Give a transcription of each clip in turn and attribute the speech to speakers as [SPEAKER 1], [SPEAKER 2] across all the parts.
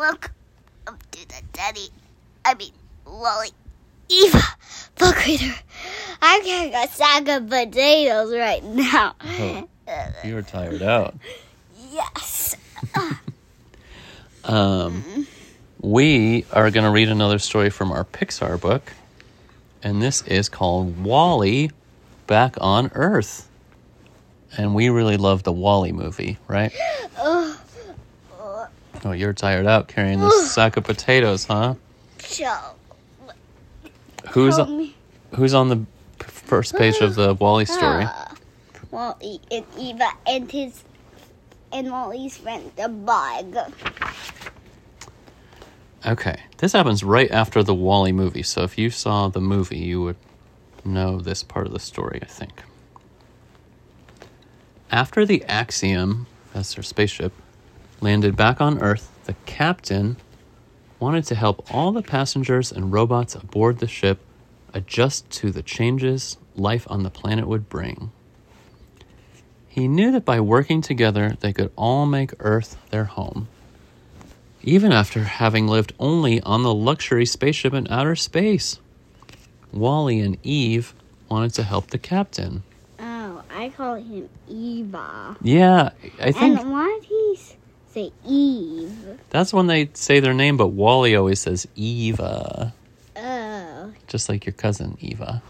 [SPEAKER 1] Look up to the daddy. I mean, Wall-E. Eva, book reader. I'm carrying a sack of potatoes right now.
[SPEAKER 2] Oh, you were tired out.
[SPEAKER 1] Yes.
[SPEAKER 2] Um, we are going to read another story from our Pixar book, and this is called Wall-E Back on Earth. And we really love the Wall-E movie, right? Oh, you're tired out carrying this sack of potatoes, huh?
[SPEAKER 1] So,
[SPEAKER 2] Who's
[SPEAKER 1] help
[SPEAKER 2] on,
[SPEAKER 1] me.
[SPEAKER 2] who's on the first page of the Wall-E story?
[SPEAKER 1] Uh, Wall-E and Eva and his and Wall-E's friend, the bug.
[SPEAKER 2] Okay, this happens right after the Wall-E movie, so if you saw the movie, you would know this part of the story, I think. After the Axiom, that's their spaceship, landed back on Earth, the captain wanted to help all the passengers and robots aboard the ship adjust to the changes life on the planet would bring. He knew that by working together, they could all make Earth their home even after having lived only on the luxury spaceship in outer space. Wall-E and Eve wanted to help the captain.
[SPEAKER 1] Oh, I call him Eva.
[SPEAKER 2] Yeah, I think
[SPEAKER 1] And why did he say Eve?
[SPEAKER 2] that's when they say their name, but Wall-E always says Eva,
[SPEAKER 1] Oh,
[SPEAKER 2] just like your cousin Eva.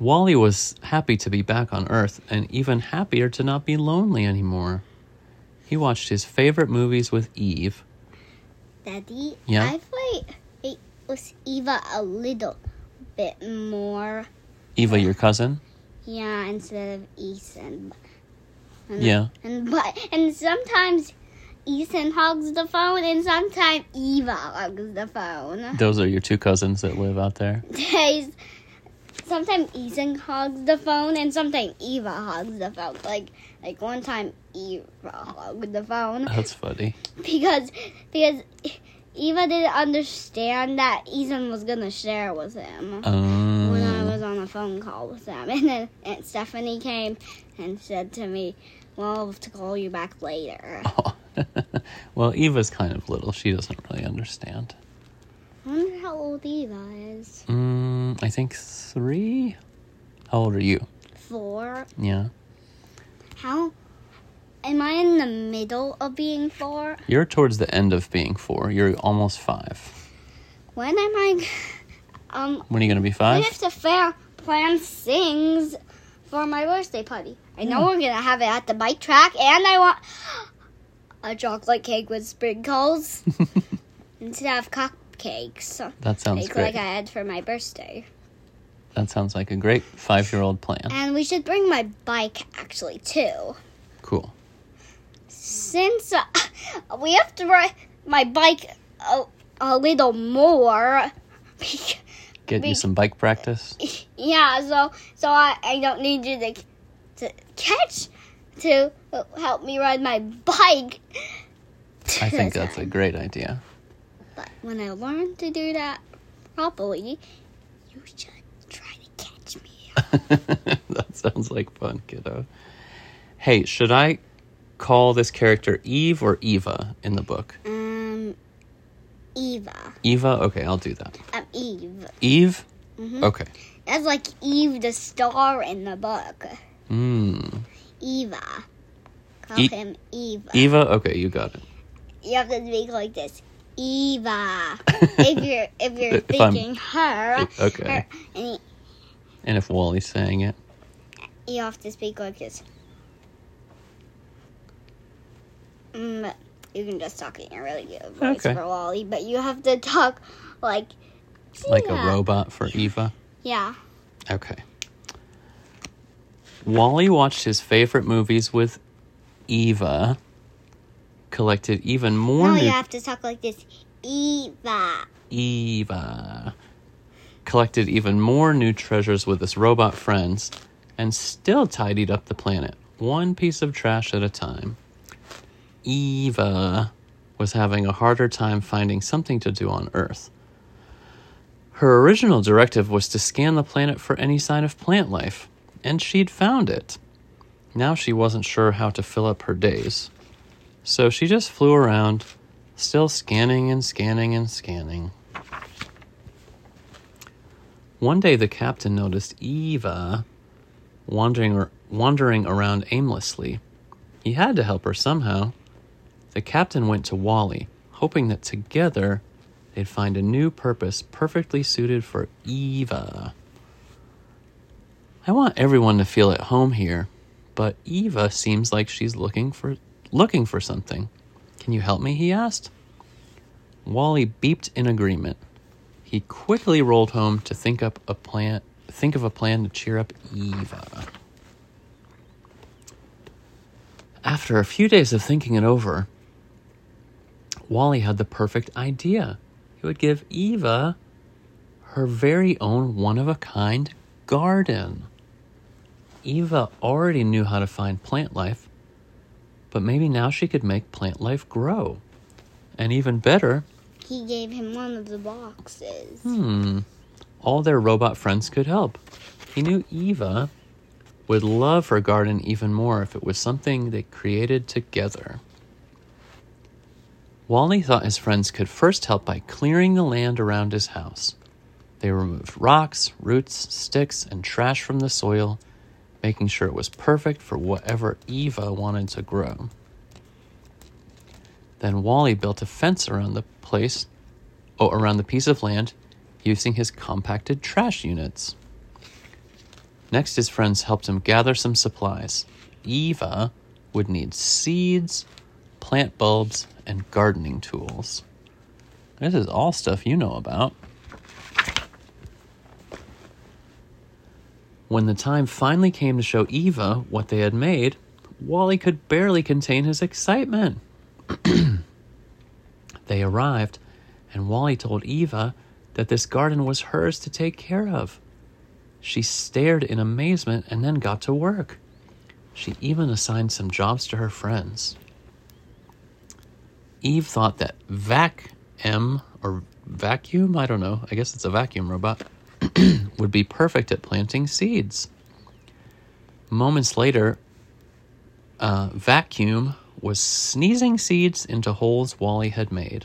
[SPEAKER 2] Wall-E was happy to be back on Earth and even happier to not be lonely anymore. He watched his favorite movies with Eve.
[SPEAKER 1] Daddy.
[SPEAKER 2] Yeah?
[SPEAKER 1] I thought it was Eva a little bit more.
[SPEAKER 2] Eva, your cousin?
[SPEAKER 1] Yeah, instead of Ethan. And
[SPEAKER 2] Yeah.
[SPEAKER 1] And but and sometimes Ethan hugs the phone, and sometimes Eva hugs the phone.
[SPEAKER 2] Those are your two cousins that live out there.
[SPEAKER 1] Sometimes Ethan hugs the phone, and sometimes Eva hugs the phone. Like like one time Eva hugged the phone
[SPEAKER 2] That's funny.
[SPEAKER 1] because because Eva didn't understand that Ethan was gonna share with him.
[SPEAKER 2] Um,
[SPEAKER 1] a phone call with them. And then and Stephanie came and said to me, Well, I'll have to call you back later.
[SPEAKER 2] well, Eva's kind of little. She doesn't really understand.
[SPEAKER 1] I wonder how old Eva is.
[SPEAKER 2] Mm, I think three. How old are you?
[SPEAKER 1] Four.
[SPEAKER 2] Yeah.
[SPEAKER 1] How am I in the middle of being four?
[SPEAKER 2] You're towards the end of being four. You're almost five.
[SPEAKER 1] When am I um
[SPEAKER 2] When are you going to be five?
[SPEAKER 1] we have to fa- plan things for my birthday party. I know we're gonna have it at the bike track and I want a chocolate cake with sprinkles instead of cupcakes.
[SPEAKER 2] that sounds
[SPEAKER 1] Like,
[SPEAKER 2] great.
[SPEAKER 1] like I had for my birthday.
[SPEAKER 2] That sounds like a great five year old plan.
[SPEAKER 1] And we should bring my bike actually too.
[SPEAKER 2] Cool.
[SPEAKER 1] Since uh, we have to ride my bike a, a little more.
[SPEAKER 2] Get you some bike practice.
[SPEAKER 1] yeah, so so I, I don't need you to to catch to help me ride my bike.
[SPEAKER 2] I think that's a great idea.
[SPEAKER 1] But when I learn to do that properly, you should try to catch me.
[SPEAKER 2] that sounds like fun, kiddo. Hey, should I call this character Eve or Eva in the book?
[SPEAKER 1] Um, Eva.
[SPEAKER 2] Eva? Okay, I'll do that.
[SPEAKER 1] Eve.
[SPEAKER 2] Eve?
[SPEAKER 1] Mhm.
[SPEAKER 2] Okay.
[SPEAKER 1] That's like Eve, the star in the book.
[SPEAKER 2] Mm.
[SPEAKER 1] Eva. Call
[SPEAKER 2] E-
[SPEAKER 1] him Eva.
[SPEAKER 2] Eva? Okay, you got it.
[SPEAKER 1] You have to speak like this. Eva. if you're if you're
[SPEAKER 2] If I'm-
[SPEAKER 1] thinking her,
[SPEAKER 2] Okay.
[SPEAKER 1] her, and you,
[SPEAKER 2] And if Wall-E's saying it.
[SPEAKER 1] you have to speak like this. Mm, you can just talk in a really good voice
[SPEAKER 2] Okay.
[SPEAKER 1] for Wall-E, but you have to talk like
[SPEAKER 2] Like
[SPEAKER 1] yeah.
[SPEAKER 2] a robot for Eva?
[SPEAKER 1] Yeah.
[SPEAKER 2] Okay. Wall-E watched his favorite movies with Eva, collected even more
[SPEAKER 1] No,
[SPEAKER 2] new
[SPEAKER 1] you have to talk like this. Eva.
[SPEAKER 2] Eva. Collected even more new treasures with his robot friends and still tidied up the planet, one piece of trash at a time. Eva was having a harder time finding something to do on Earth. Her original directive was to scan the planet for any sign of plant life, and she'd found it. Now she wasn't sure how to fill up her days. So she just flew around, still scanning and scanning and scanning. One day the captain noticed Eva wandering wandering around aimlessly. He had to help her somehow. The captain went to Wall-E, hoping that together they'd find a new purpose perfectly suited for Eva. I want everyone to feel at home here, but Eva seems like she's looking for looking for something. Can you help me? he asked. Wall-E beeped in agreement. He quickly rolled home to think up a plan think of a plan to cheer up Eva. After a few days of thinking it over, Wall-E had the perfect idea. He would give Eva her very own one of a kind garden. Eva already knew how to find plant life, but maybe now she could make plant life grow. And even better,
[SPEAKER 1] He gave him one of the boxes.
[SPEAKER 2] hmm, all their robot friends could help. He knew Eva would love her garden even more if it was something they created together. Wall-E thought his friends could first help by clearing the land around his house. They removed rocks, roots, sticks, and trash from the soil, making sure it was perfect for whatever Eva wanted to grow. Then Wall-E built a fence around the place, oh, around the piece of land, using his compacted trash units. Next, his friends helped him gather some supplies. Eva would need seeds, plant bulbs, and gardening tools. This is all stuff you know about. When the time finally came to show Eva what they had made, Wall-E could barely contain his excitement. they arrived, and Wall-E told Eva that this garden was hers to take care of. She stared in amazement and then got to work. She even assigned some jobs to her friends. Eve thought that Vac M or vacuum, I don't know, I guess it's a vacuum robot, would be perfect at planting seeds. Moments later, uh, Vacuum was sneezing seeds into holes Wall-E had made.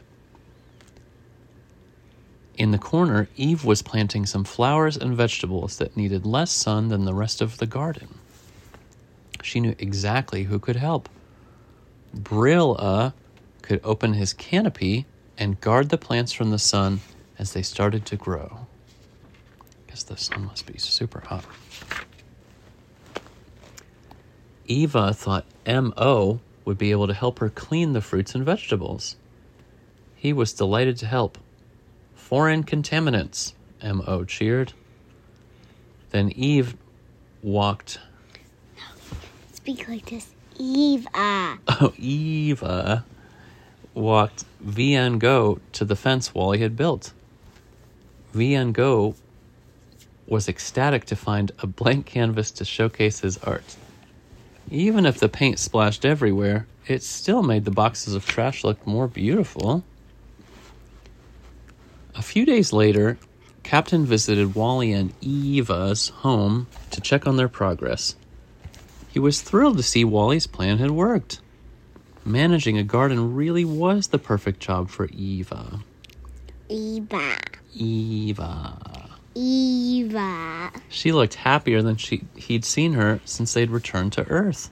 [SPEAKER 2] In the corner, Eve was planting some flowers and vegetables that needed less sun than the rest of the garden. She knew exactly who could help. Brilla could open his canopy and guard the plants from the sun as they started to grow. Guess the sun must be super hot. Eva thought M.O. would be able to help her clean the fruits and vegetables. He was delighted to help. Foreign contaminants, M.O. cheered. Then Eve walked.
[SPEAKER 1] No, Speak like this. Eva.
[SPEAKER 2] Oh, Eva walked VN Go to the fence Wall-E had built. VN Go was ecstatic to find a blank canvas to showcase his art. Even if the paint splashed everywhere, it still made the boxes of trash look more beautiful. A few days later, Captain visited Wall-E and Eva's home to check on their progress. He was thrilled to see Wall-E's plan had worked. Managing a garden really was the perfect job for Eva.
[SPEAKER 1] Eva.
[SPEAKER 2] Eva.
[SPEAKER 1] Eva.
[SPEAKER 2] She looked happier than she, he'd seen her since they'd returned to Earth.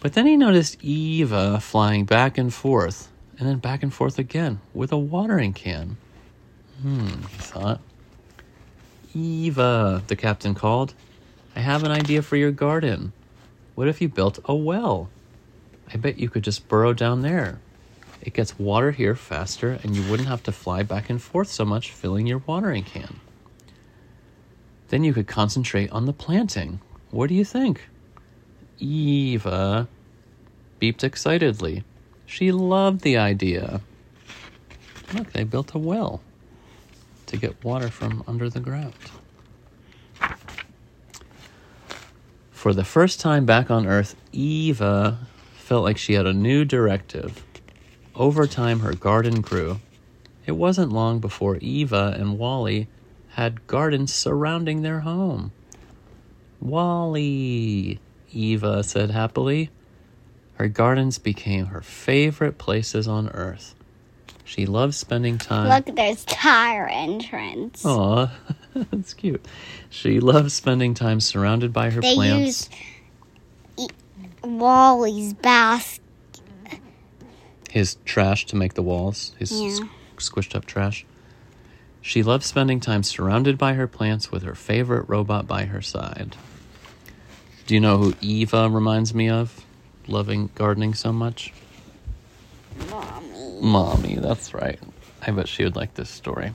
[SPEAKER 2] But then he noticed Eva flying back and forth, and then back and forth again with a watering can. Hmm, he thought. Eva, the captain called. I have an idea for your garden. What if you built a well? I bet you could just burrow down there. It gets water here faster, and you wouldn't have to fly back and forth so much filling your watering can. Then you could concentrate on the planting. What do you think? Eva beeped excitedly. She loved the idea. Look, they built a well to get water from under the ground. For the first time back on Earth, Eva felt like she had a new directive. Over time, her garden grew. It wasn't long before Eva and Wall-E had gardens surrounding their home. Wall-E, Eva said happily. Her gardens became her favorite places on earth. She loves spending time.
[SPEAKER 1] Look, there's tire entrance.
[SPEAKER 2] Aw, that's cute. She loves spending time surrounded by her
[SPEAKER 1] they
[SPEAKER 2] plants.
[SPEAKER 1] use Wall-E's basket.
[SPEAKER 2] his trash to make the walls, his
[SPEAKER 1] Yeah.
[SPEAKER 2] squished up trash. She loves spending time surrounded by her plants with her favorite robot by her side. Do you know who Eva reminds me of? Loving gardening so much?
[SPEAKER 1] Mommy.
[SPEAKER 2] Mommy, that's right. I bet she would like this story.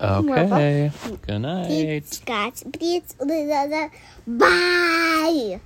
[SPEAKER 2] Okay. Good night.
[SPEAKER 1] It's got it's bye.